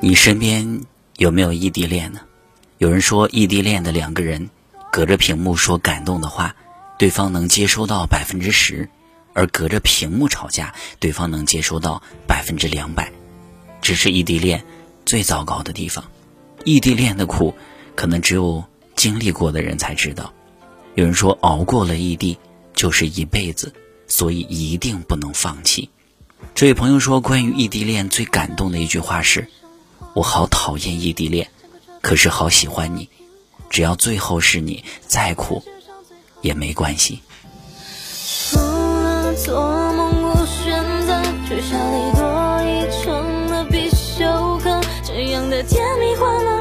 你身边有没有异地恋呢？有人说，异地恋的两个人隔着屏幕说感动的话，对方能接收到百分之十；而隔着屏幕吵架，对方能接收到百分之两百。这是异地恋最糟糕的地方。异地恋的苦，可能只有经历过的人才知道。有人说，熬过了异地就是一辈子，所以一定不能放弃。这位朋友说，关于异地恋最感动的一句话是：“我好讨厌异地恋，可是好喜欢你，只要最后是你，再苦也没关系。这样的甜蜜欢乐。